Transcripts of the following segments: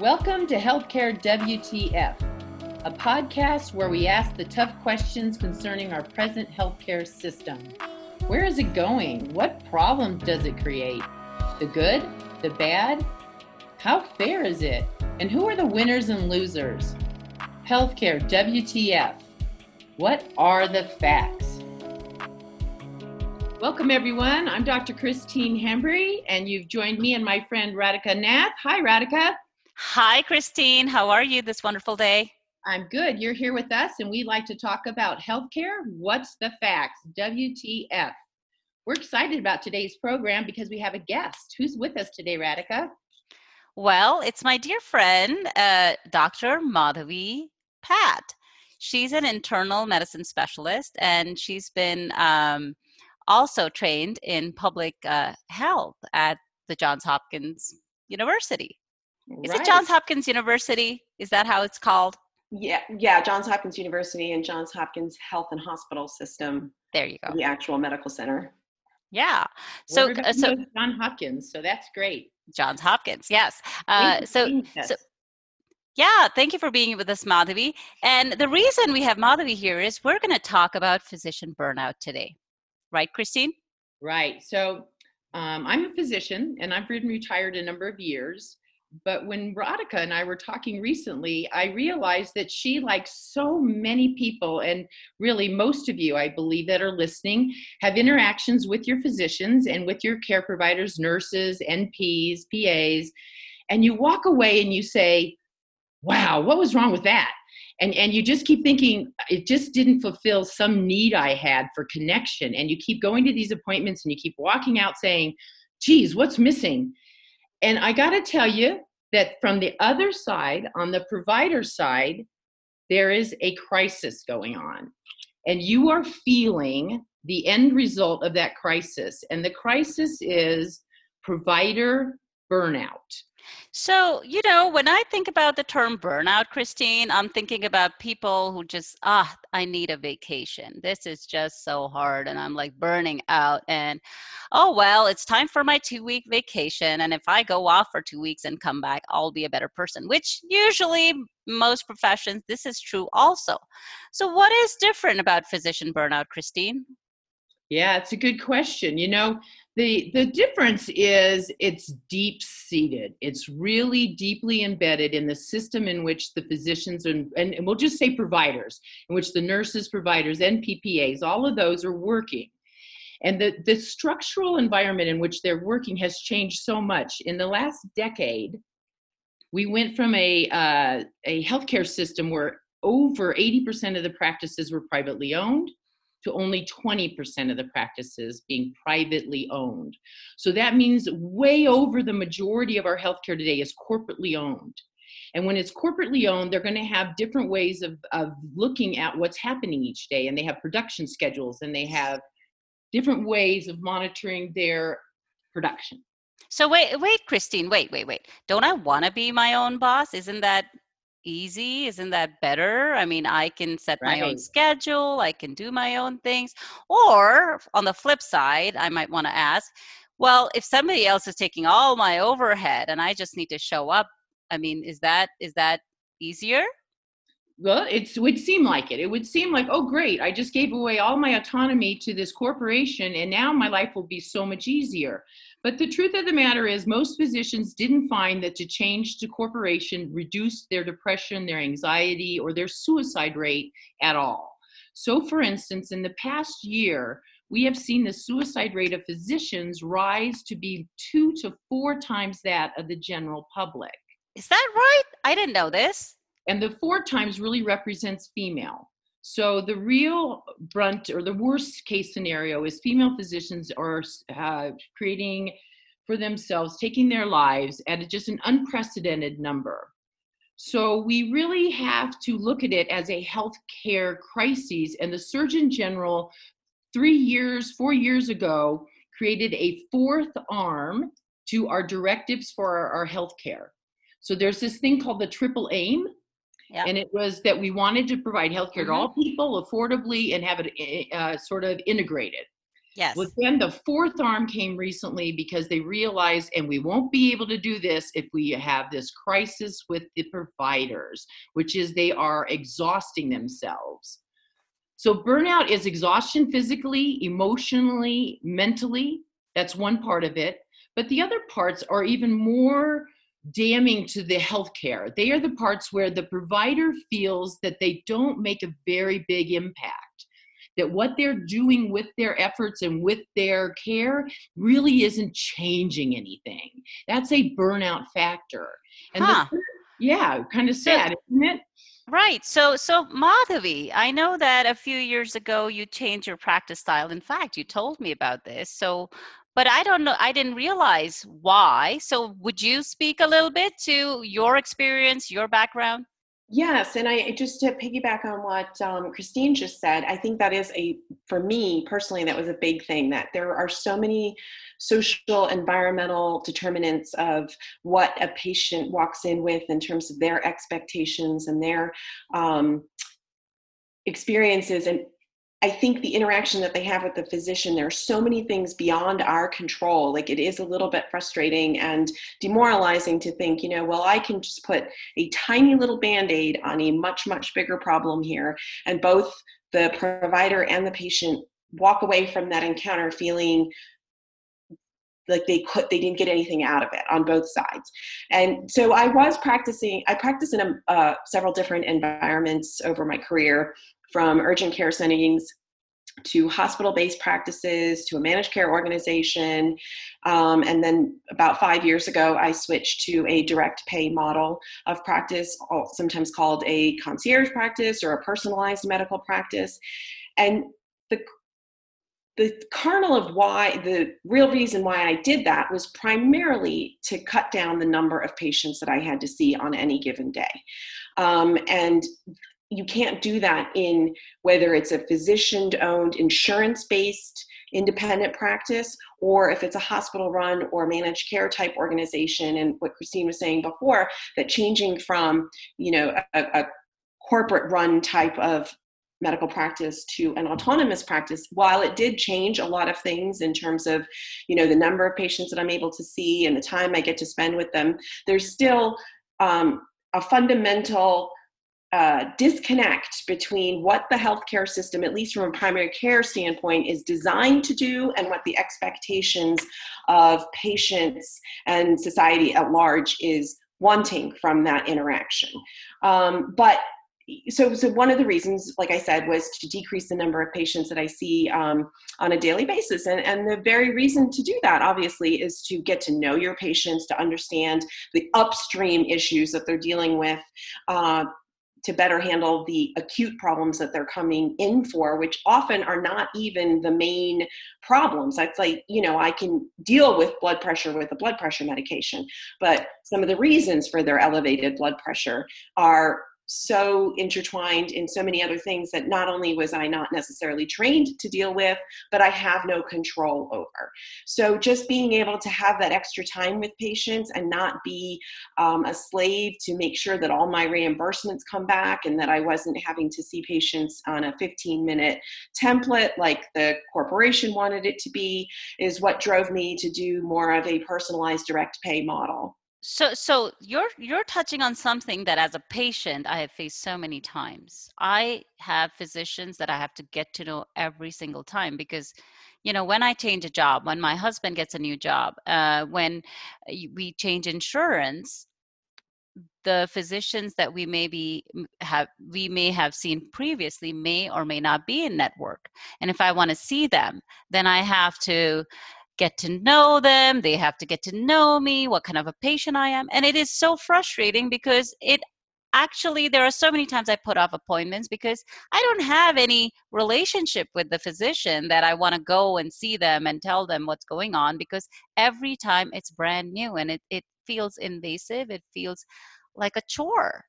Welcome to Healthcare WTF, a podcast where we ask the tough questions concerning our present healthcare system. Where is it going? What problems does it create? The good? The bad? How fair is it? And who are the winners and losers? Healthcare WTF. What are the facts? Welcome, everyone. I'm Dr. Christine Hembry, and you've joined me and my friend Radhika Nath. Hi, Radhika. Hi, Christine. How are you this wonderful day? I'm good. You're here with us, and we'd like to talk about healthcare. What's the facts? WTF. We're excited about today's program because we have a guest. Who's with us today, Radhika? Well, it's my dear friend, uh, Dr. Madhavi Pat. She's an internal medicine specialist, and she's been um, also trained in public uh, health at the Johns Hopkins University. Is right. it Johns Hopkins University? Is that how it's called? Yeah, yeah, Johns Hopkins University and Johns Hopkins Health and Hospital System. There you go. The actual medical center. Yeah. So, uh, so John Hopkins. So that's great. Johns Hopkins. Yes. Uh, so, so, yeah, thank you for being with us, Madhavi. And the reason we have Madhavi here is we're going to talk about physician burnout today, right, Christine? Right. So um, I'm a physician, and I've been retired a number of years but when Radhika and I were talking recently, I realized that she, like so many people, and really most of you, I believe, that are listening, have interactions with your physicians and with your care providers, nurses, NPs, PAs, and you walk away and you say, wow, what was wrong with that? And, and you just keep thinking it just didn't fulfill some need I had for connection. And you keep going to these appointments and you keep walking out saying, geez, what's missing? And I got to tell you that from the other side, on the provider side, there is a crisis going on. And you are feeling the end result of that crisis. And the crisis is provider burnout. So, you know, when I think about the term burnout, Christine, I'm thinking about people who just, ah, I need a vacation. This is just so hard. And I'm like burning out. And oh, well, it's time for my two week vacation. And if I go off for two weeks and come back, I'll be a better person, which usually most professions, this is true also. So, what is different about physician burnout, Christine? Yeah, it's a good question. You know, the the difference is it's deep seated it's really deeply embedded in the system in which the physicians and, and we'll just say providers in which the nurses providers and ppas all of those are working. And the, the structural environment in which they're working has changed so much. In the last decade we went from a uh, a healthcare system where over 80% of the practices were privately owned to only 20% of the practices being privately owned. So that means way over the majority of our healthcare today is corporately owned. And when it's corporately owned, they're going to have different ways of, of looking at what's happening each day. And they have production schedules and they have different ways of monitoring their production. So wait, wait, Christine, wait, wait, wait. Don't I want to be my own boss? Isn't that easy? Isn't that better? I mean, I can set right. my own schedule, I can do my own things. Or on the flip side, I might want to ask, well, if somebody else is taking all my overhead and I just need to show up, I mean, is that is that easier? Well, it would seem like it. It would seem like, oh, great, I just gave away all my autonomy to this corporation, and now my life will be so much easier. But the truth of the matter is, most physicians didn't find that to change to corporation reduced their depression, their anxiety, or their suicide rate at all. So, for instance, in the past year, we have seen the suicide rate of physicians rise to be two to four times that of the general public. Is that right? I didn't know this. And the four times really represents female. So the real brunt or the worst case scenario is female physicians are uh, creating for themselves, taking their lives at just an unprecedented number. So we really have to look at it as a healthcare crisis. And the Surgeon General, three years, four years ago, created a fourth arm to our directives for our, our healthcare. So there's this thing called the triple aim, yeah. And it was that we wanted to provide healthcare mm-hmm. to all people affordably and have it uh, sort of integrated. Yes. Well, then the fourth arm came recently because they realized, and we won't be able to do this if we have this crisis with the providers, which is they are exhausting themselves. So, burnout is exhaustion physically, emotionally, mentally. That's one part of it. But the other parts are even more damning to the healthcare. They are the parts where the provider feels that they don't make a very big impact that what they're doing with their efforts and with their care really isn't changing anything. That's a burnout factor. And huh. the, yeah, kind of sad, so, isn't it? Right. So, so Madhavi, I know that a few years ago you changed your practice style. In fact, you told me about this. So, but I don't know, I didn't realize why. So, would you speak a little bit to your experience, your background? Yes, and I just to piggyback on what um, Christine just said, I think that is a, for me personally, that was a big thing that there are so many social, environmental determinants of what a patient walks in with in terms of their expectations and their um, experiences. And I think the interaction that they have with the physician, there are so many things beyond our control. Like it is a little bit frustrating and demoralizing to think, you know, well, I can just put a tiny little band aid on a much, much bigger problem here. And both the provider and the patient walk away from that encounter feeling like they could they didn't get anything out of it on both sides and so i was practicing i practiced in a, uh, several different environments over my career from urgent care settings to hospital based practices to a managed care organization. Um, and then about five years ago, I switched to a direct pay model of practice, sometimes called a concierge practice or a personalized medical practice. And the the kernel of why the real reason why I did that was primarily to cut down the number of patients that I had to see on any given day. Um, and you can't do that in whether it's a physician owned insurance based independent practice or if it's a hospital run or managed care type organization and what christine was saying before that changing from you know a, a corporate run type of medical practice to an autonomous practice while it did change a lot of things in terms of you know the number of patients that i'm able to see and the time i get to spend with them there's still um, a fundamental uh, disconnect between what the healthcare system, at least from a primary care standpoint, is designed to do and what the expectations of patients and society at large is wanting from that interaction. Um, but so, so one of the reasons, like I said, was to decrease the number of patients that I see um, on a daily basis. And, and the very reason to do that, obviously, is to get to know your patients, to understand the upstream issues that they're dealing with, uh, to better handle the acute problems that they're coming in for, which often are not even the main problems. That's like, you know, I can deal with blood pressure with a blood pressure medication, but some of the reasons for their elevated blood pressure are so intertwined in so many other things that not only was I not necessarily trained to deal with, but I have no control over. So just being able to have that extra time with patients and not be um, a slave to make sure that all my reimbursements come back and that I wasn't having to see patients on a 15 minute template like the corporation wanted it to be is what drove me to do more of a personalized direct pay model so so you're you're touching on something that as a patient i have faced so many times. I have physicians that i have to get to know every single time because you know when i change a job when my husband gets a new job uh, when we change insurance the physicians that we maybe have we may have seen previously may or may not be in network. And if i want to see them then i have to get to know them they have to get to know me what kind of a patient i am and it is so frustrating because it actually there are so many times i put off appointments because i don't have any relationship with the physician that i want to go and see them and tell them what's going on because every time it's brand new and it, it feels invasive it feels like a chore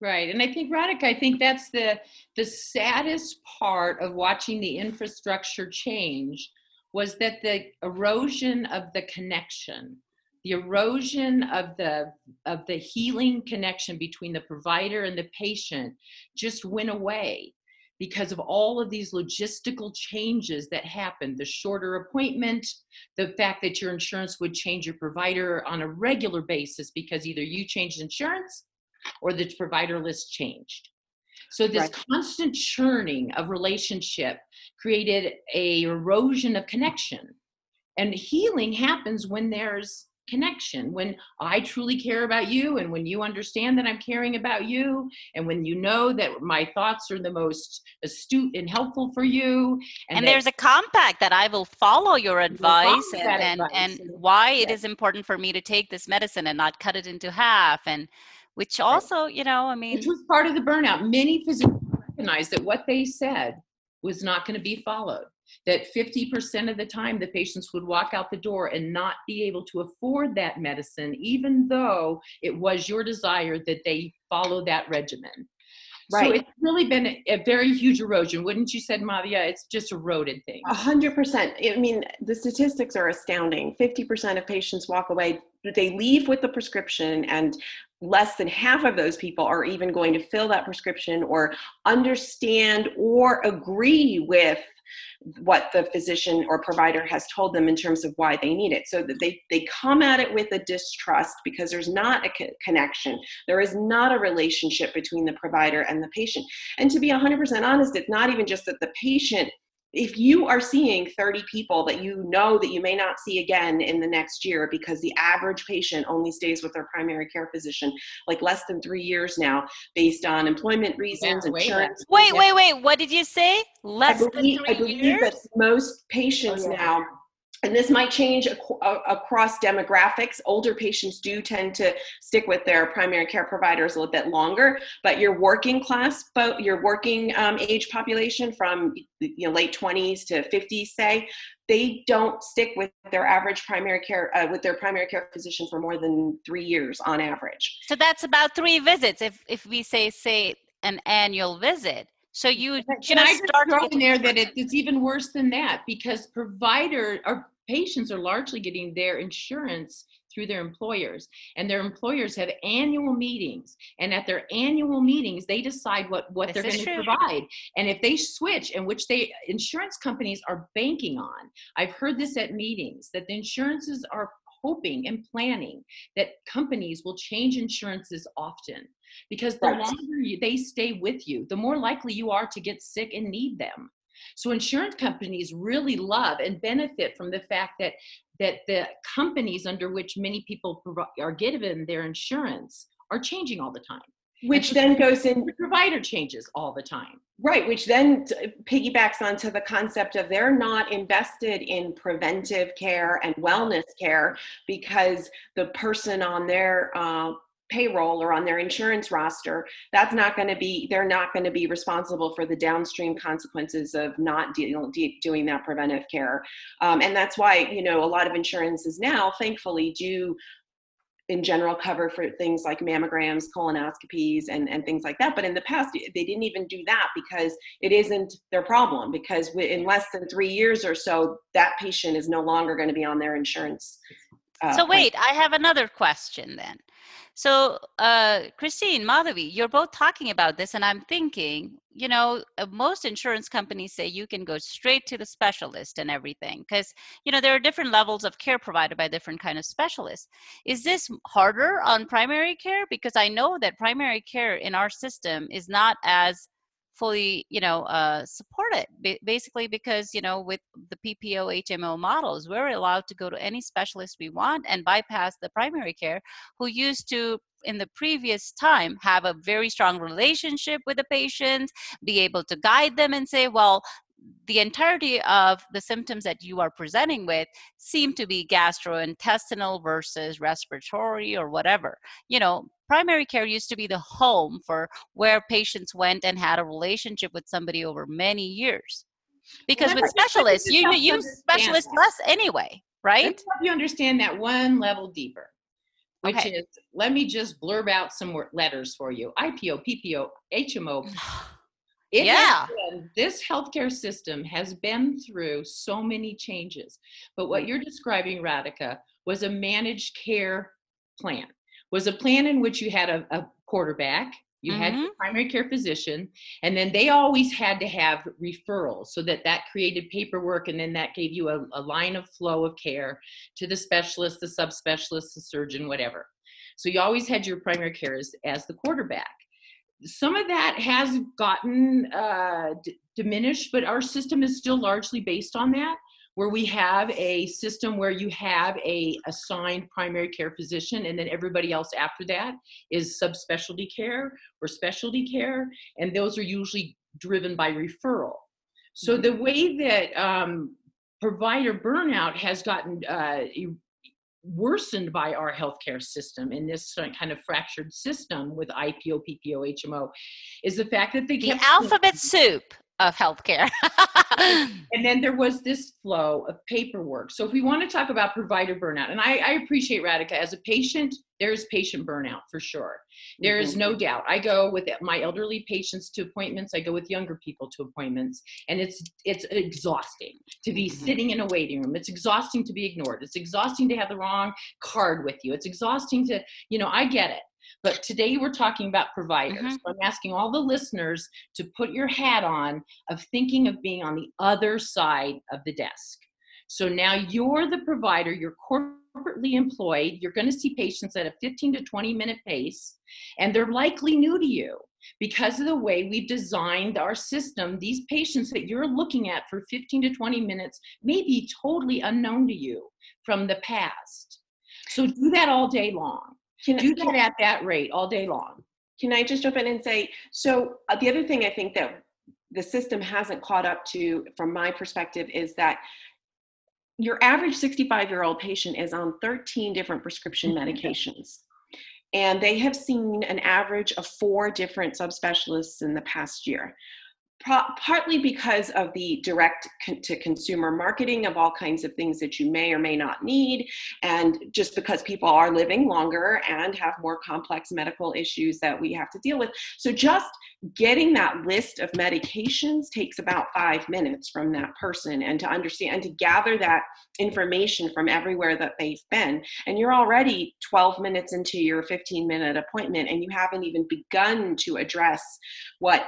Right. And I think Radhika, I think that's the the saddest part of watching the infrastructure change was that the erosion of the connection the erosion of the of the healing connection between the provider and the patient just went away because of all of these logistical changes that happened the shorter appointment, the fact that your insurance would change your provider on a regular basis because either you changed insurance or the provider list changed. So this Right. constant churning of relationship created a erosion of connection. And healing happens when there's connection, when I truly care about you and when you understand that I'm caring about you and when you know that my thoughts are the most astute and helpful for you and, that- there's a compact that I will follow your follow advice and, and, advice and and- why it is important for me to take this medicine and not cut it into half and which also you know i mean which was part of the burnout. Many physicians recognized that what they said was not going to be followed. That 50% of the time the patients would walk out the door and not be able to afford that medicine, even though it was your desire that they follow that regimen. So Right. it's really been a, a very huge erosion, wouldn't you said, Madhavi? It's just eroded things. A hundred percent. I mean, the statistics are astounding. Fifty percent of patients walk away. They leave with the prescription, and less than half of those people are even going to fill that prescription or understand or agree with what the physician or provider has told them in terms of why they need it. So that they they come at it with a distrust because there's not a co- connection. There is not a relationship between the provider and the patient. And to be 100% honest, it's not even just that the patient if you are seeing 30 people that you know that you may not see again in the next year because the average patient only stays with their primary care physician like less than three years now based on employment reasons Yeah, way insurance wait reasons. wait wait what did you say I less believe, than I three believe that most patients Oh, yeah. now and this might change ac- across demographics. Older patients do tend to stick with their primary care providers a little bit longer, but your working class, but your working um, age population from you know late 20s to 50s, say, they don't stick with their average primary care uh, with their primary care physician for more than three years on average. so that's about three visits if if we say say an annual visit so you just Can I just start throw in there that it, it's even worse than that because provider or patients are largely getting their insurance through their employers and their employers have annual meetings and at their annual meetings they decide what what This they're going to provide. And if they switch and which they insurance companies are banking on i've heard this at meetings that the insurances are hoping and planning that companies will change insurances often because the Right. longer you, they stay with you the more likely you are to get sick and need them so insurance companies really love and benefit from the fact that that the companies under which many people are given their insurance are changing all the time. Which so- then goes in The provider changes all the time. Right, which then piggybacks onto the concept of they're not invested in preventive care and wellness care because the person on their uh, payroll or on their insurance roster, that's not going to be, they're not going to be responsible for the downstream consequences of not deal, de- doing that preventive care. Um, and that's why, you know, a lot of insurances now, thankfully, do in general cover for things like mammograms, colonoscopies, and, and things like that. But in the past, they didn't even do that because it isn't their problem. Because in less than three years or so, that patient is no longer going to be on their insurance. uh, so plan. wait i have another question then so uh, christine madhavi you're both talking about this and i'm thinking you know uh, most insurance companies say you can go straight to the specialist and everything because you know there are different levels of care provided by different kind of specialists. Is this harder on primary care? Because i know that primary care in our system is not as fully you know uh, it ba- basically because you know with the ppo hmo models we're allowed to go to any specialist we want and bypass the primary care who used to in the previous time have a very strong relationship with the patients be able to guide them and say well the entirety of the symptoms that you are presenting with seem to be gastrointestinal versus respiratory or whatever. You know primary care used to be the home for where patients went and had a relationship with somebody over many years. Because Let with specialists you use specialists less anyway right? Let's help you understand that one level deeper, which Okay. is let me just blurb out some letters for you. IPO, PPO, HMO. It Yeah. been- this healthcare system has been through so many changes. But what you're describing, Radhika, was a managed care plan, was a plan in which you had a, a quarterback, You mm-hmm. had your primary care physician, and then they always had to have referrals so that that created paperwork, and then that gave you a, a line of flow of care to the specialist, the subspecialist, the surgeon, whatever. So you always had your primary care as, as the quarterback. Some of that has gotten uh, d- diminished, but our system is still largely based on that where we have a system where you have a assigned primary care physician and then everybody else after that is subspecialty care or specialty care and those are usually driven by referral so mm-hmm. the way that um, provider burnout has gotten uh, worsened by our healthcare system in this kind of fractured system with IPO, PPO, HMO is the fact that they the alphabet soup of healthcare. and then there was this flow of paperwork. So if we want to talk about provider burnout, and I, I appreciate Radhika as a patient, there's patient burnout for sure. There is mm-hmm. no doubt. I go with my elderly patients to appointments. I go with younger people to appointments, and it's it's exhausting to be mm-hmm. sitting in a waiting room. It's exhausting to be ignored. It's exhausting to have the wrong card with you. It's exhausting to, you know, I get it. But today we're talking about providers. Mm-hmm. So I'm asking all the listeners to put your hat on of thinking of being on the other side of the desk. So now you're the provider, you're corporately employed, you're going to see patients at a 15 to 20 minute pace, and they're likely new to you. Because of the way we've designed our system, these patients that you're looking at for 15 to 20 minutes may be totally unknown to you from the past. So do that all day long. Can do that at that rate all day long. Can I just jump in and say so? Uh, the other thing I think that the system hasn't caught up to, from my perspective, is that your average 65 year old patient is on 13 different prescription mm-hmm. medications. And they have seen an average of four different subspecialists in the past year partly because of the direct to consumer marketing of all kinds of things that you may or may not need, and just because people are living longer and have more complex medical issues that we have to deal with. So, just getting that list of medications takes about five minutes from that person, and to understand and to gather that information from everywhere that they've been. And you're already 12 minutes into your 15 minute appointment, and you haven't even begun to address what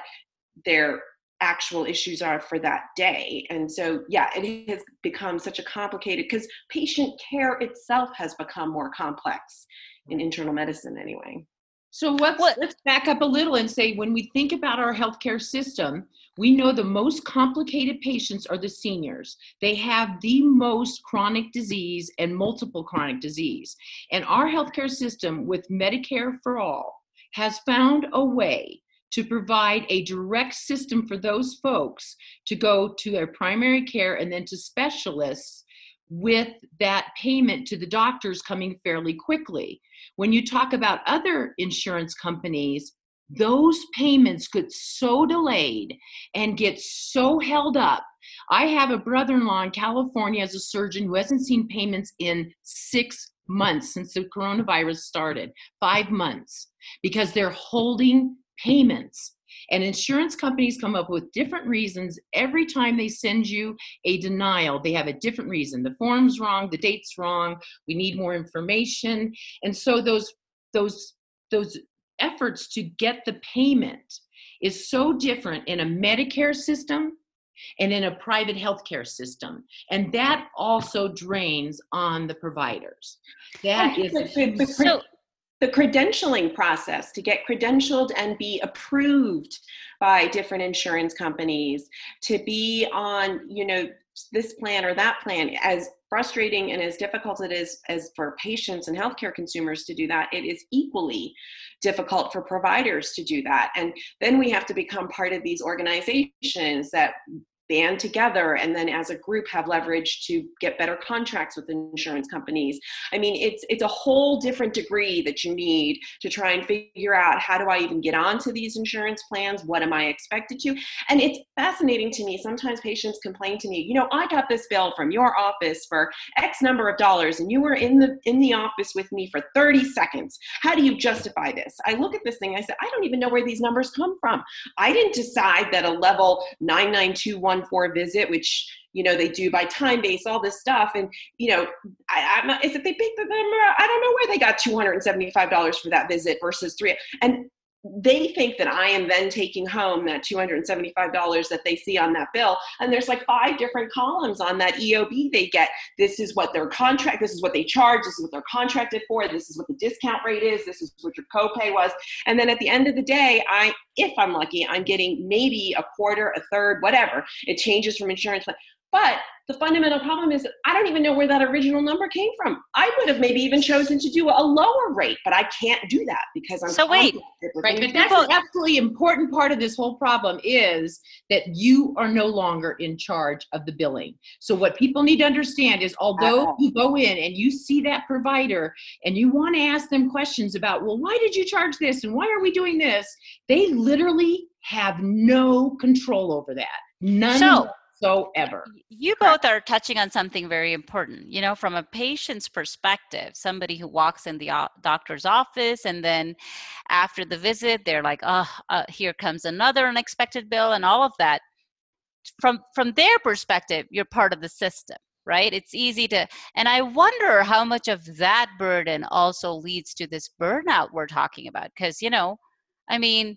their actual issues are for that day. And so, yeah, it has become such a complicated because patient care itself has become more complex in internal medicine anyway. So let's, let's back up a little and say when we think about our healthcare system, we know the most complicated patients are the seniors. They have the most chronic disease and multiple chronic disease. And our healthcare system with Medicare for all has found a way to provide a direct system for those folks to go to their primary care and then to specialists with that payment to the doctors coming fairly quickly. When you talk about other insurance companies, those payments get so delayed and get so held up. I have a brother in law in California as a surgeon who hasn't seen payments in six months since the coronavirus started, five months, because they're holding payments. And insurance companies come up with different reasons every time they send you a denial. They have a different reason. The form's wrong, the date's wrong, we need more information. And so those those those efforts to get the payment is so different in a Medicare system and in a private healthcare system. And that also drains on the providers. That is so, the credentialing process to get credentialed and be approved by different insurance companies to be on you know this plan or that plan. As frustrating and as difficult it is as for patients and healthcare consumers to do that it is equally difficult for providers to do that. And then we have to become part of these organizations that band together and then as a group have leverage to get better contracts with insurance companies. I mean it's it's a whole different degree that you need to try and figure out how do i even get onto these insurance plans? What am i expected to? And it's fascinating to me sometimes patients complain to me you know i got this bill from your office for x number of dollars and you were in the in the office with me for 30 seconds. How do you justify this? I look at this thing i said i don't even know where these numbers come from. I didn't decide that a level 9921 one for a visit, which you know they do by time base, all this stuff, and you know, I, I'm not, is it they picked the number? I don't know where they got two hundred and seventy five dollars for that visit versus three, and they think that I am then taking home that $275 that they see on that bill. And there's like five different columns on that EOB they get. This is what their contract, this is what they charge, this is what they're contracted for, this is what the discount rate is, this is what your copay was. And then at the end of the day, I, if I'm lucky, I'm getting maybe a quarter, a third, whatever. It changes from insurance. But the fundamental problem is I don't even know where that original number came from. I would have maybe even chosen to do a lower rate, but I can't do that because I'm so wait, right? But that's an absolutely important part of this whole problem is that you are no longer in charge of the billing. So what people need to understand is, although uh-huh. you go in and you see that provider and you want to ask them questions about, well, why did you charge this and why are we doing this? They literally have no control over that. None. So whatsoever. You both are touching on something very important. You know, from a patient's perspective, somebody who walks in the doctor's office and then after the visit, they're like, oh, uh, here comes another unexpected bill and all of that. From from their perspective, you're part of the system right it's easy to and i wonder how much of that burden also leads to this burnout we're talking about because you know i mean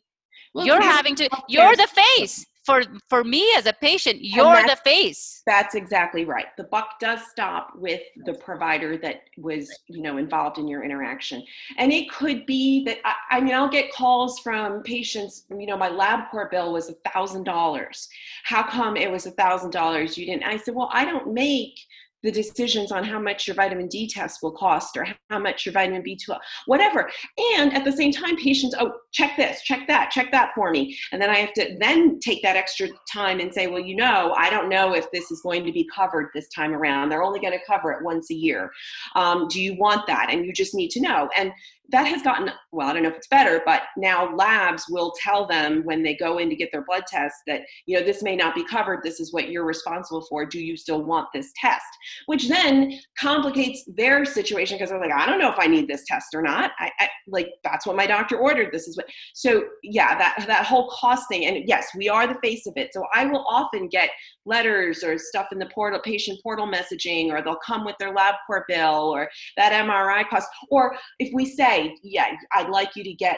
well, you're having to you're the face for for me as a patient you're the face. That's exactly right. The buck does stop with the provider that was you know involved in your interaction. And it could be that i, I mean i'll get calls from patients you know my labcorp bill was a thousand dollars. How come it was a thousand dollars? You didn't i said well i don't make the decisions on how much your vitamin D test will cost or how much your vitamin B12, whatever. And at the same time, patients, oh, check this, check that, check that for me. And then I have to then take that extra time and say, well, you know, I don't know if this is going to be covered this time around. They're only going to cover it once a year. Um, do you want that? And you just need to know. And that has gotten well i don't know if it's better but now labs will tell them when they go in to get their blood test that you know this may not be covered this is what you're responsible for do you still want this test? Which then complicates their situation because they're like i don't know if i need this test or not. I, I, like that's what my doctor ordered. This is what so yeah that that whole cost thing and yes we are the face of it. So i will often get letters or stuff in the portal patient portal messaging or they'll come with their lab labcorp bill or that mri cost or if we say yeah, I'd like you to get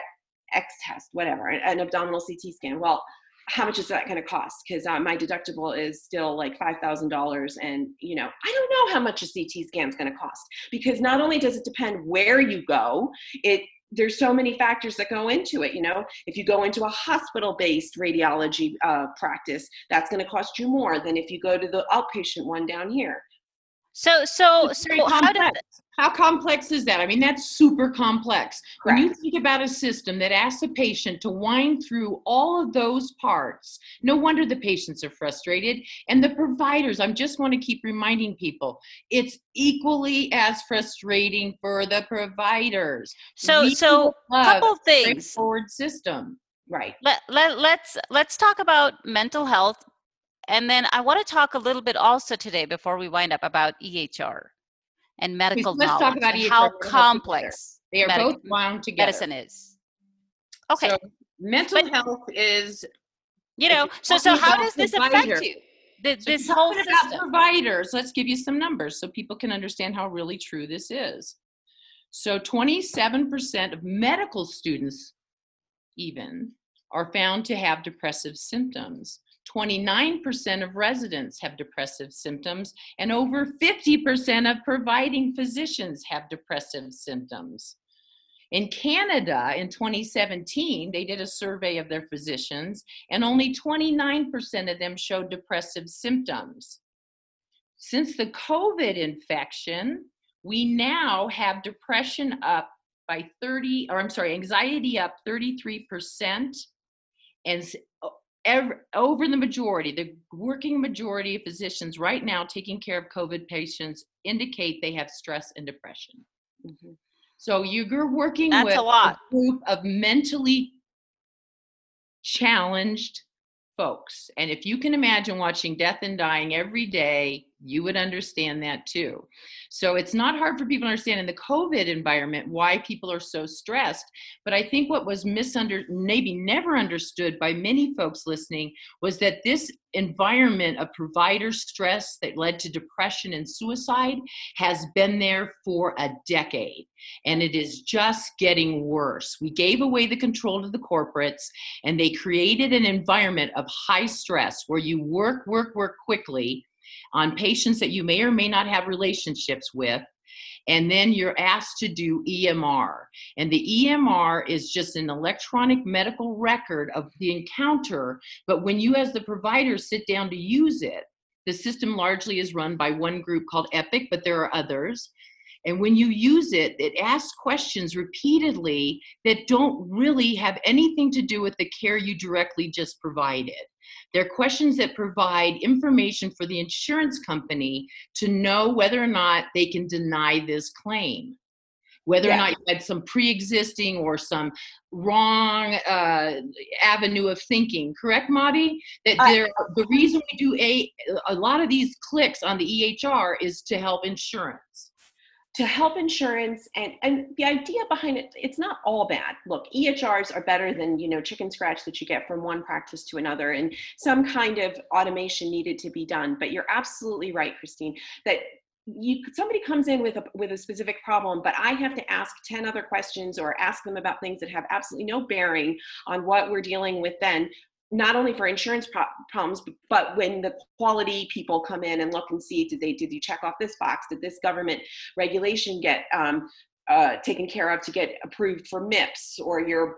X test, whatever, an abdominal CT scan. Well, how much is that going to cost? Because uh, my deductible is still like five thousand dollars, and you know I don't know how much a CT scan is going to cost because not only does it depend where you go, it there's so many factors that go into it. You know, if you go into a hospital-based radiology uh, practice, that's going to cost you more than if you go to the outpatient one down here. So, so, so how does how complex is that? I mean, that's super complex. Correct. When you think about a system that asks a patient to wind through all of those parts, no wonder the patients are frustrated. And the providers, I just want to keep reminding people, it's equally as frustrating for the providers. So, we so couple things. Forward system. Right. Let, let, let's let's talk about mental health and then I want to talk a little bit also today before we wind up about EHR and medical Let's knowledge talk about how complex they are both wound together. Medicine is. Okay. So mental but, health is you know, so so how does this provider. affect you? The, so this whole system. about providers, let's give you some numbers so people can understand how really true this is. So 27% of medical students even are found to have depressive symptoms. 29% of residents have depressive symptoms, and over 50% of providing physicians have depressive symptoms. In Canada in 2017, they did a survey of their physicians, and only 29% of them showed depressive symptoms. Since the COVID infection, we now have depression up by 30, or I'm sorry, anxiety up 33%, and every, over the majority, the working majority of physicians right now taking care of COVID patients indicate they have stress and depression. Mm-hmm. So you're working That's with a, lot. a group of mentally challenged folks. And if you can imagine watching death and dying every day, you would understand that too. So it's not hard for people to understand in the COVID environment why people are so stressed. But I think what was misunderstood, maybe never understood by many folks listening, was that this environment of provider stress that led to depression and suicide has been there for a decade. And it is just getting worse. We gave away the control to the corporates, and they created an environment of high stress where you work, work, work quickly on patients that you may or may not have relationships with. And then you're asked to do EMR. And the EMR is just an electronic medical record of the encounter. But when you, as the provider, sit down to use it, the system largely is run by one group called Epic, but there are others. And when you use it, it asks questions repeatedly that don't really have anything to do with the care you directly just provided. They're questions that provide information for the insurance company to know whether or not they can deny this claim. Whether yeah. or not you had some pre existing or some wrong uh, avenue of thinking, correct, Madi? That there, the reason we do a, a lot of these clicks on the EHR is to help insurance to help insurance and and the idea behind it it's not all bad. Look ehrs are better than you know chicken scratch that you get from one practice to another and some kind of automation needed to be done but you're absolutely right christine that you somebody comes in with a with a specific problem but i have to ask 10 other questions or ask them about things that have absolutely no bearing on what we're dealing with then not only for insurance pro- problems, but when the quality people come in and look and see, did they did you check off this box? Did this government regulation get um, uh, taken care of to get approved for MIPS or your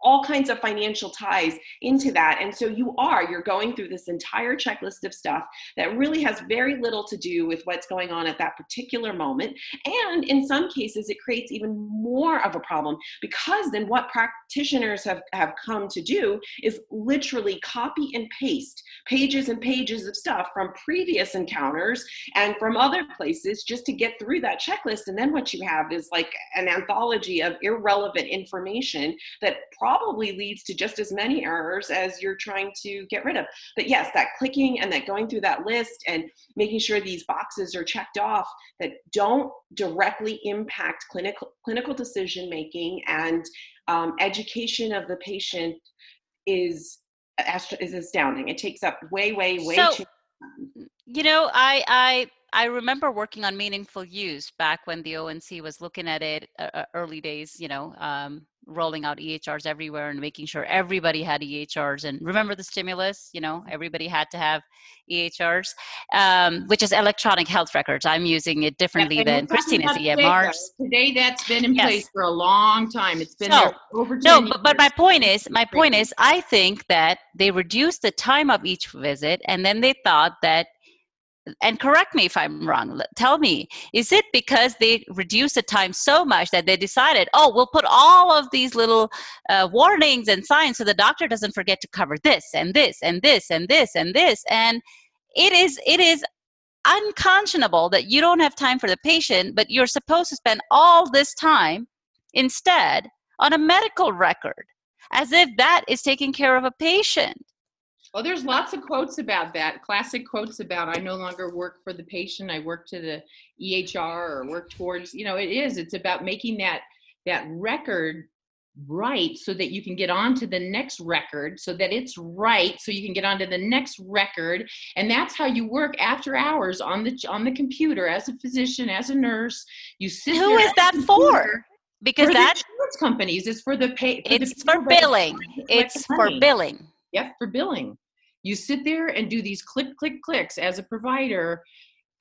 all kinds of financial ties into that. And so you are, you're going through this entire checklist of stuff that really has very little to do with what's going on at that particular moment. And in some cases, it creates even more of a problem because then what practitioners have, have come to do is literally copy and paste pages and pages of stuff from previous encounters and from other places just to get through that checklist. And then what you have is like an anthology of irrelevant information that probably leads to just as many errors as you're trying to get rid of. But yes, that clicking and that going through that list and making sure these boxes are checked off that don't directly impact clinical clinical decision making and um, education of the patient is is astounding. It takes up way, way, way so, too. You know, I I I remember working on meaningful use back when the ONC was looking at it uh, uh, early days, you know, um, rolling out EHRs everywhere and making sure everybody had EHRs. And remember the stimulus, you know, everybody had to have EHRs, um, which is electronic health records. I'm using it differently yeah, than Christine is EMRs. Today, that's been in yes. place for a long time. It's been so, over 10 No, years. but, but my point is, my point is, I think that they reduced the time of each visit and then they thought that and correct me if I'm wrong. Tell me, is it because they reduced the time so much that they decided, oh, we'll put all of these little uh, warnings and signs so the doctor doesn't forget to cover this and this and this and this and this? And it is it is unconscionable that you don't have time for the patient, but you're supposed to spend all this time instead on a medical record, as if that is taking care of a patient. Oh, there's lots of quotes about that. Classic quotes about I no longer work for the patient. I work to the EHR or work towards, you know, it is. It's about making that that record right so that you can get on to the next record so that it's right so you can get on to the next record and that's how you work after hours on the on the computer as a physician as a nurse you sit who is that for because that insurance companies is for the pay for it's the for billing it's for billing Yep, for billing. You sit there and do these click, click, clicks as a provider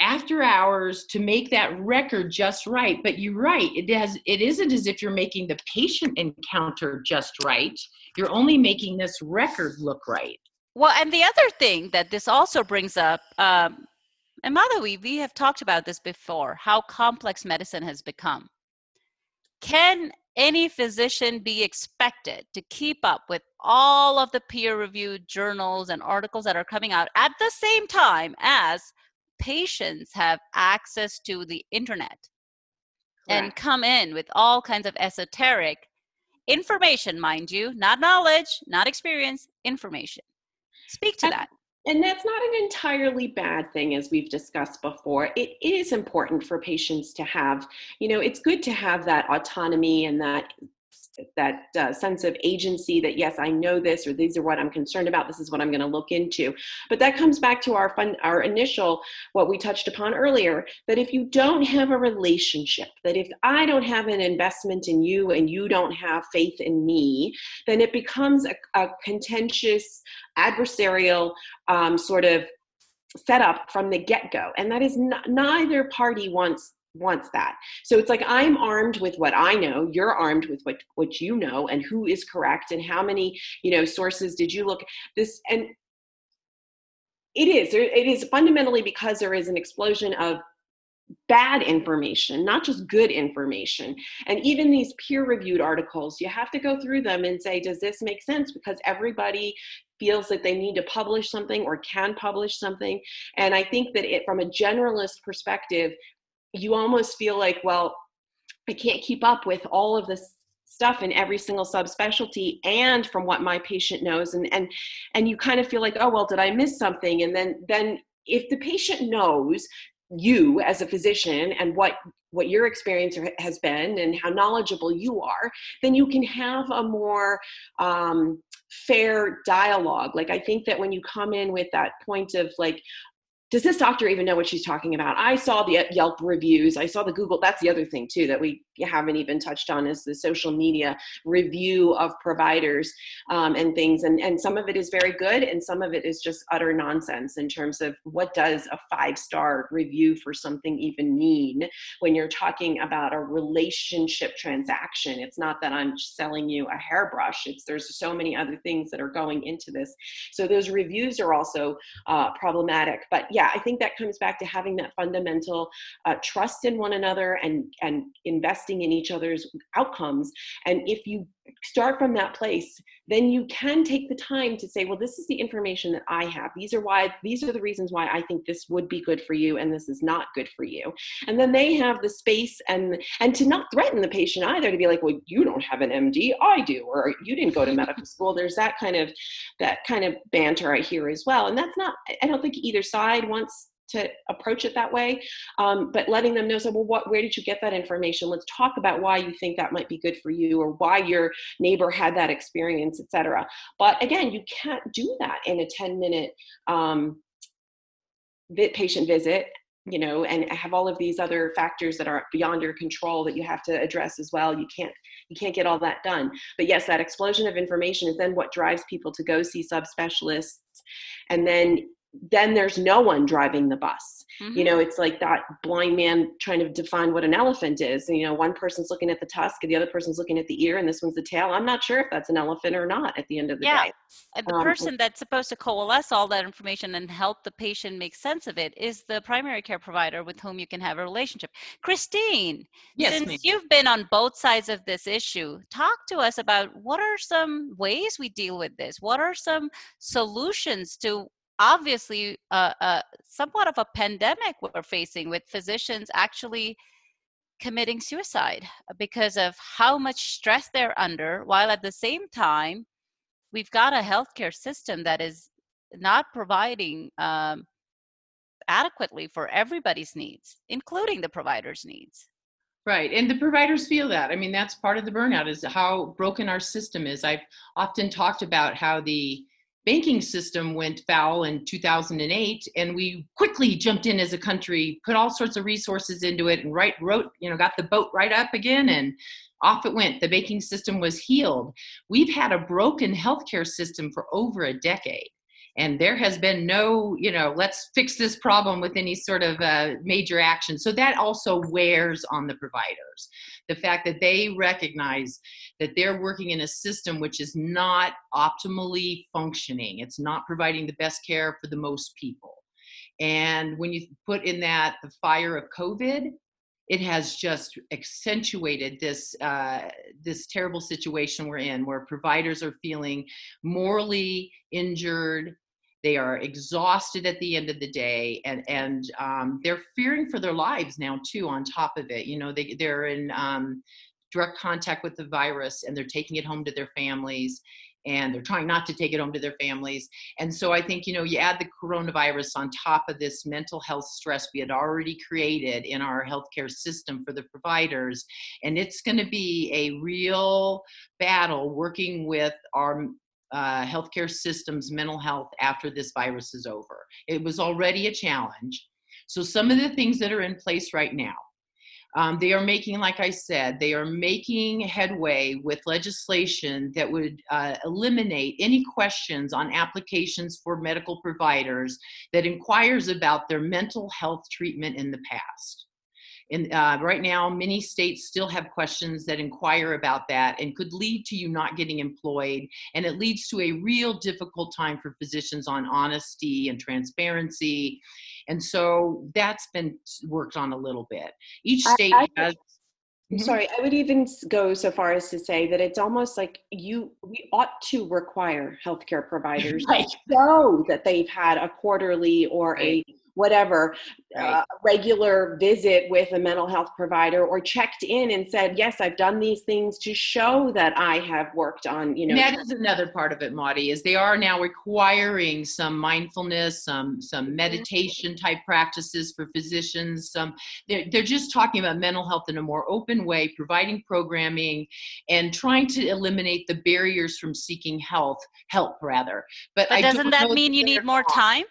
after hours to make that record just right. But you're right, it has it isn't as if you're making the patient encounter just right. You're only making this record look right. Well, and the other thing that this also brings up, um, and Madhavi, we have talked about this before, how complex medicine has become. Can any physician be expected to keep up with all of the peer reviewed journals and articles that are coming out at the same time as patients have access to the internet Correct. and come in with all kinds of esoteric information, mind you, not knowledge, not experience, information. Speak to that. And that's not an entirely bad thing as we've discussed before. It is important for patients to have you know it's good to have that autonomy and that that uh, sense of agency that yes i know this or these are what i'm concerned about. This is what i'm going to look into. But that comes back to our fun our initial what we touched upon earlier that if you don't have a relationship that if i don't have an investment in you and you don't have faith in me then it becomes a, a contentious adversarial um, sort of setup from the get-go. And that is n- neither party wants wants that. So it's like I'm armed with what I know, you're armed with what what you know and who is correct and how many, you know, sources did you look this and it is it is fundamentally because there is an explosion of bad information, not just good information. And even these peer reviewed articles, you have to go through them and say, does this make sense? Because everybody feels that they need to publish something or can publish something. And I think that it, from a generalist perspective, you almost feel like, well, I can't keep up with all of this stuff in every single subspecialty and from what my patient knows. And and and you kind of feel like oh well did i miss something? And then then if the patient knows you as a physician and what what your experience has been and how knowledgeable you are then you can have a more um, fair dialogue. Like i think that when you come in with that point of like does this doctor even know what she's talking about? I saw the Yelp reviews. I saw the Google. That's the other thing too that we haven't even touched on is the social media review of providers um, and things. And and some of it is very good, and some of it is just utter nonsense in terms of what does a five star review for something even mean when you're talking about a relationship transaction. It's not that I'm selling you a hairbrush. It's there's so many other things that are going into this. So those reviews are also uh, problematic, but yeah, I think that comes back to having that fundamental uh, trust in one another and and investing in each other's outcomes. And if you start from that place, then you can take the time to say, well, this is the information that I have. These are why these are the reasons why I think this would be good for you and this is not good for you. And then they have the space and and to not threaten the patient either to be like, well, you don't have an MD, I do, or you didn't go to medical school. There's that kind of that kind of banter I hear as well. And that's not I don't think either side wants to approach it that way um, but letting them know so well what where did you get that information? Let's talk about why you think that might be good for you or why your neighbor had that experience etc but again you can't do that in a 10 minute um, patient visit you know and have all of these other factors that are beyond your control that you have to address as well. You can't you can't get all that done. But yes that explosion of information is then what drives people to go see subspecialists. And then then there's no one driving the bus. Mm-hmm. You know, it's like that blind man trying to define what an elephant is. And, you know, one person's looking at the tusk and the other person's looking at the ear and this one's the tail. I'm not sure if that's an elephant or not at the end of the yeah. day. And the um, person that's supposed to coalesce all that information and help the patient make sense of it is the primary care provider with whom you can have a relationship. Christine, yes, since ma'am. you've been on both sides of this issue, talk to us about what are some ways we deal with this? What are some solutions to obviously uh, uh, somewhat of a pandemic we're facing with physicians actually committing suicide because of how much stress they're under while at the same time we've got a healthcare system that is not providing um, adequately for everybody's needs including the providers needs. Right and the providers feel that. I mean that's part of the burnout is how broken our system is. I've often talked about how the banking system went foul in 2008 and we quickly jumped in as a country put all sorts of resources into it and right wrote you know got the boat right up again and off it went. The banking system was healed. We've had a broken healthcare system for over a decade and there has been no you know let's fix this problem with any sort of uh, major action. So that also wears on the providers the fact that they recognize that they're working in a system which is not optimally functioning. It's not providing the best care for the most people. And when you put in that the fire of covid it has just accentuated this uh, this terrible situation we're in where providers are feeling morally injured they are exhausted at the end of the day and and um, they're fearing for their lives now too on top of it you know they, they're in um, direct contact with the virus and they're taking it home to their families and they're trying not to take it home to their families. And so I think, you know, you add the coronavirus on top of this mental health stress we had already created in our healthcare system for the providers, and it's going to be a real battle working with our uh, healthcare systems mental health after this virus is over. It was already a challenge. So, some of the things that are in place right now um, they are making, like I said, they are making headway with legislation that would uh, eliminate any questions on applications for medical providers that inquires about their mental health treatment in the past. And uh, right now, many states still have questions that inquire about that and could lead to you not getting employed. And it leads to a real difficult time for physicians on honesty and transparency. And so that's been worked on a little bit. Each state I, I, has. Mm-hmm. Sorry, I would even go so far as to say that it's almost like you we ought to require healthcare providers right. to show that they've had a quarterly or right. a whatever right. uh, regular visit with a mental health provider or checked in and said yes i've done these things to show that i have worked on you know and that is another part of it Madhavi is they are now requiring some mindfulness some some mm-hmm. meditation type practices for physicians some they're, they're just talking about mental health in a more open way providing programming and trying to eliminate the barriers from seeking health help rather but, but doesn't that mean you need more time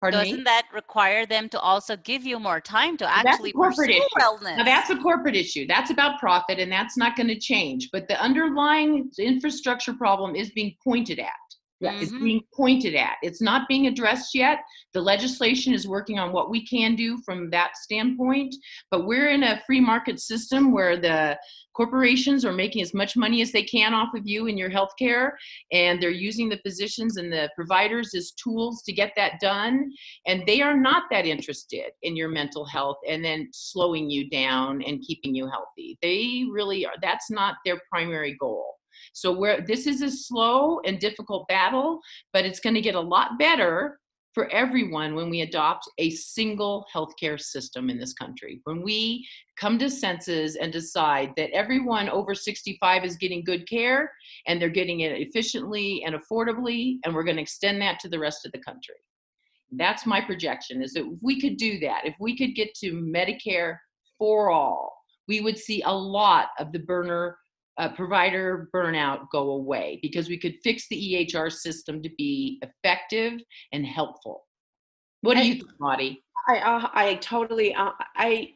Pardon Doesn't me? that require them to also give you more time to actually pursue issue. wellness? Now that's a corporate issue. That's about profit, and that's not going to change. But the underlying infrastructure problem is being pointed at. Yeah, mm-hmm. It's being pointed at. It's not being addressed yet. The legislation is working on what we can do from that standpoint. But we're in a free market system where the corporations are making as much money as they can off of you and your health care and they're using the physicians and the providers as tools to get that done and they are not that interested in your mental health and then slowing you down and keeping you healthy they really are that's not their primary goal so this is a slow and difficult battle but it's going to get a lot better for everyone when we adopt a single healthcare system in this country. When we come to senses and decide that everyone over 65 is getting good care and they're getting it efficiently and affordably, and we're going to extend that to the rest of the country. That's my projection is that if we could do that, if we could get to Medicare for all, we would see a lot of the burner uh, provider burnout go away because we could fix the EHR system to be effective and helpful. What do I, you think, Madhavi? I, uh, I totally, uh, I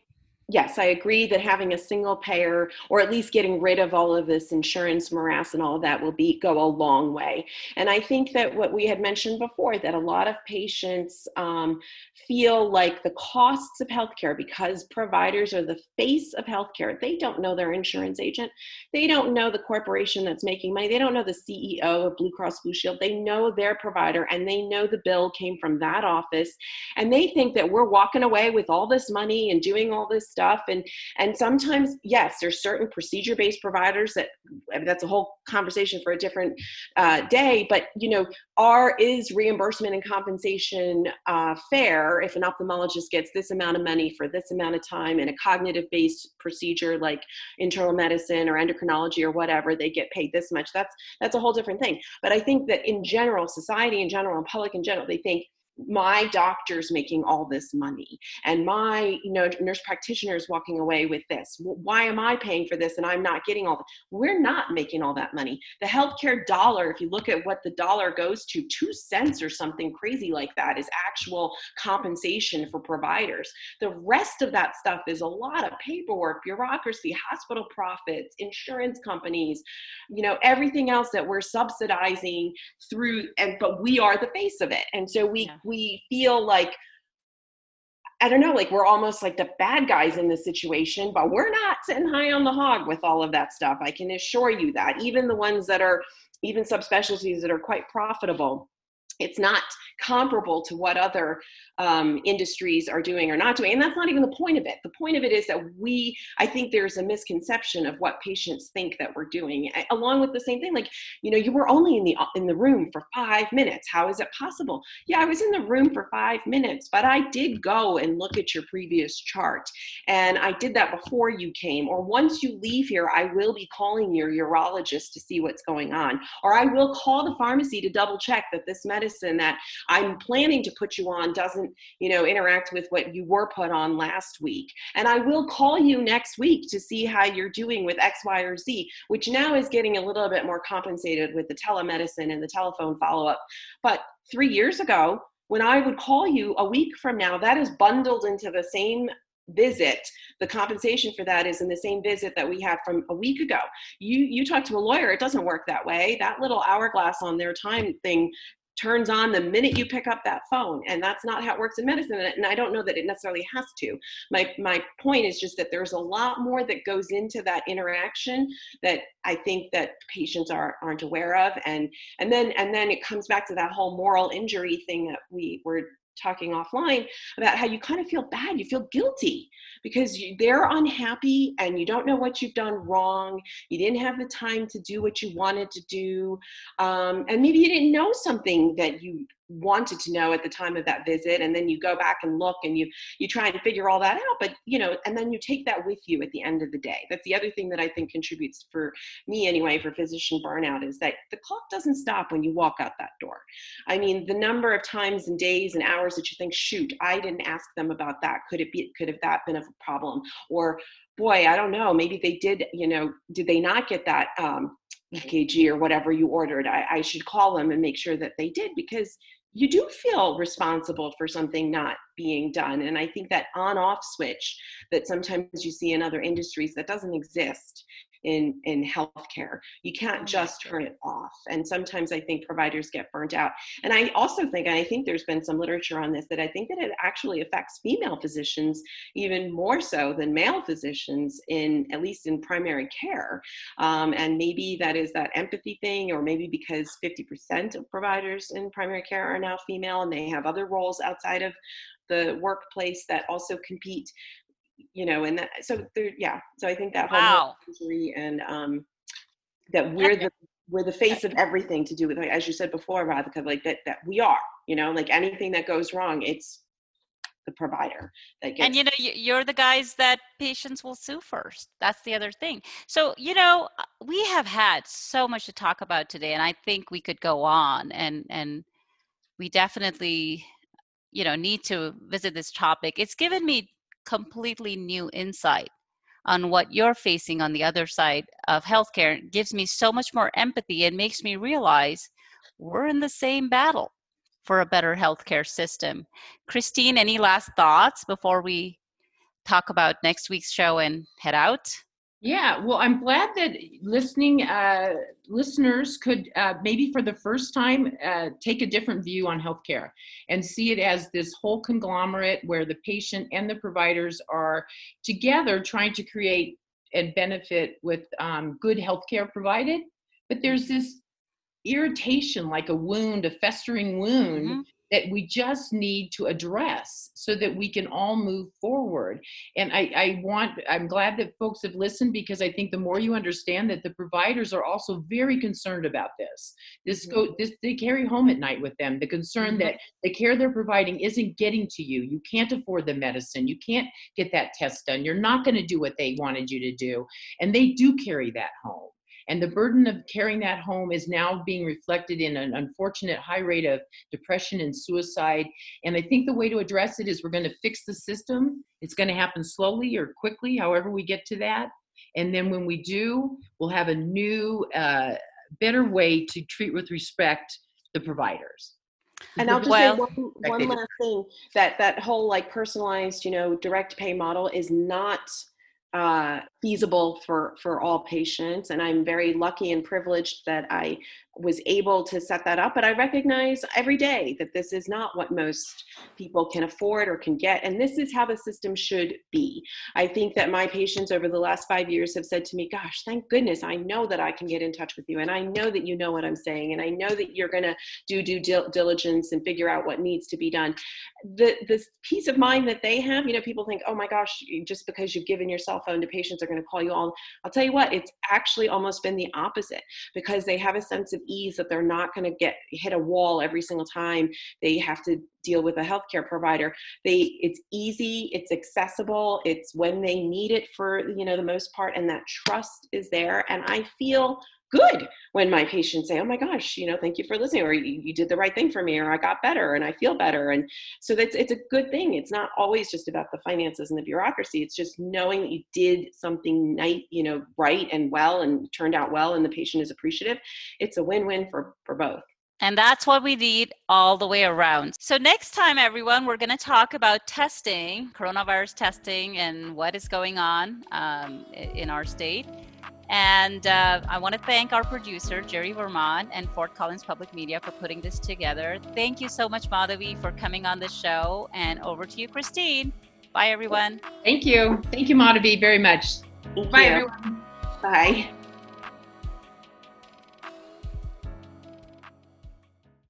yes, I agree that having a single payer or at least getting rid of all of this insurance morass and all of that will be go a long way. And I think that what we had mentioned before that a lot of patients um, feel like the costs of healthcare because providers are the face of healthcare. They don't know their insurance agent. They don't know the corporation that's making money. They don't know the CEO of Blue Cross Blue Shield. They know their provider and they know the bill came from that office. And they think that we're walking away with all this money and doing all this stuff and and sometimes yes there's certain procedure based providers that I mean, that's a whole conversation for a different uh, day. But you know are is reimbursement and compensation uh, fair if an ophthalmologist gets this amount of money for this amount of time in a cognitive based procedure like internal medicine or endocrinology or whatever they get paid this much? That's that's a whole different thing. But i think that in general society in general and public in general they think my doctor's making all this money and my you know nurse practitioners walking away with this. Why am i paying for this and i'm not getting all that we're not making all that money. The healthcare dollar if you look at what the dollar goes to two cents or something crazy like that is actual compensation for providers. The rest of that stuff is a lot of paperwork bureaucracy hospital profits insurance companies you know everything else that we're subsidizing through and but we are the face of it. And so we yeah we feel like I don't know, like we're almost like the bad guys in this situation, but we're not sitting high on the hog with all of that stuff. I can assure you that. Even the ones that are, even subspecialties that are quite profitable, it's not comparable to what other um, industries are doing or not doing. And that's not even the point of it. The point of it is that we, I think there's a misconception of what patients think that we're doing, along with the same thing. Like, you know, you were only in the in the room for five minutes. How is it possible? Yeah, I was in the room for five minutes, but I did go and look at your previous chart, and I did that before you came. Or once you leave here, I will be calling your urologist to see what's going on, or I will call the pharmacy to double check that this medicine that I'm planning to put you on doesn't doesn't you know interact with what you were put on last week. And i will call you next week to see how you're doing with x y or z which now is getting a little bit more compensated with the telemedicine and the telephone follow-up. But three years ago when i would call you a week from now that is bundled into the same visit. The compensation for that is in the same visit that we had from a week ago. You you talk to a lawyer it doesn't work that way. That little hourglass on their time thing turns on the minute you pick up that phone and that's not how it works in medicine and i don't know that it necessarily has to. My my point is just that there's a lot more that goes into that interaction that i think that patients are aren't aware of and and then and then it comes back to that whole moral injury thing that we were talking offline about how you kind of feel bad you feel guilty because you, they're unhappy and you don't know what you've done wrong. You didn't have the time to do what you wanted to do. Um, and maybe you didn't know something that you wanted to know at the time of that visit and then you go back and look and you you try and figure all that out but you know and then you take that with you at the end of the day. That's the other thing that i think contributes for me anyway for physician burnout is that the clock doesn't stop when you walk out that door. I mean the number of times and days and hours that you think shoot i didn't ask them about that. Could it be could have that been a problem? Or boy i don't know. Maybe they did you know did they not get that um EKG or whatever you ordered. I, I, should call them and make sure that they did because you do feel responsible for something not being done. And I think that on off switch that sometimes you see in other industries that doesn't exist in in healthcare. You can't just turn it off. And sometimes I think providers get burnt out. And I also think, and I think there's been some literature on this, that I think that it actually affects female physicians even more so than male physicians in at least in primary care. Um, and maybe that is that empathy thing, or maybe because 50% of providers in primary care are now female and they have other roles outside of the workplace that also compete you know, and that, so there, yeah. So I think that wow. whole and um, that we're the we're the face of everything to do with, like, as you said before, Radhika, like that that we are, you know, like anything that goes wrong, it's the provider that gets. And you know, you're the guys that patients will sue first. That's the other thing. So you know, uh, we have had so much to talk about today, and I think we could go on and and we definitely you know need to visit this topic it's given me completely new insight on what you're facing on the other side of healthcare gives me so much more empathy and makes me realize we're in the same battle for a better healthcare system. Christine, any last thoughts before we talk about next week's show and head out? Yeah, well, I'm glad that listening uh, listeners could uh, maybe for the first time uh, take a different view on healthcare and see it as this whole conglomerate where the patient and the providers are together trying to create and benefit with um, good healthcare provided. But there's this irritation, like a wound, a festering wound. Mm-hmm that we just need to address so that we can all move forward. And I, I, want, I'm glad that folks have listened because I think the more you understand that the providers are also very concerned about this. This mm-hmm. go, this they carry home at night with them the concern mm-hmm. that the care they're providing isn't getting to you. You can't afford the medicine. You can't get that test done. You're not going to do what they wanted you to do, and they do carry that home. And the burden of carrying that home is now being reflected in an unfortunate high rate of depression and suicide. And I think the way to address it is we're going to fix the system. It's going to happen slowly or quickly, however we get to that. And then when we do, we'll have a new, uh, better way to treat with respect the providers. And I'll just well, say one, one last thing that that whole like personalized, you know, direct pay model is not uh, feasible for for all patients and i'm very lucky and privileged that i was able to set that up but i recognize every day that this is not what most people can afford or can get and this is how the system should be. I think that my patients over the last 5 years have said to me gosh thank goodness i know that i can get in touch with you and i know that you know what i'm saying and i know that you're going to do due diligence and figure out what needs to be done. The this peace of mind that they have you know people think oh my gosh just because you've given your cell phone to patients are going to call you all. I'll tell you what it's actually almost been the opposite because they have a sense of ease that they're not going to get hit a wall every single time they have to deal with a healthcare provider. They it's easy it's accessible it's when they need it for you know the most part and that trust is there. And i feel good when my patients say, "Oh my gosh, you know, thank you for listening," or "You, you did the right thing for me," or "I got better and I feel better." And so that's it's a good thing. It's not always just about the finances and the bureaucracy. It's just knowing that you did something night, you know, right and well, and turned out well, and the patient is appreciative. It's a win-win for for both. And that's what we need all the way around. So, next time, everyone, we're going to talk about testing, coronavirus testing, and what is going on um, in our state. And uh, I want to thank our producer, Jerry Vermont, and Fort Collins Public Media for putting this together. Thank you so much, Madhavi, for coming on the show. And over to you, Christine. Bye, everyone. Thank you. Thank you, Madhavi, very much. Thank Bye, you. everyone. Bye.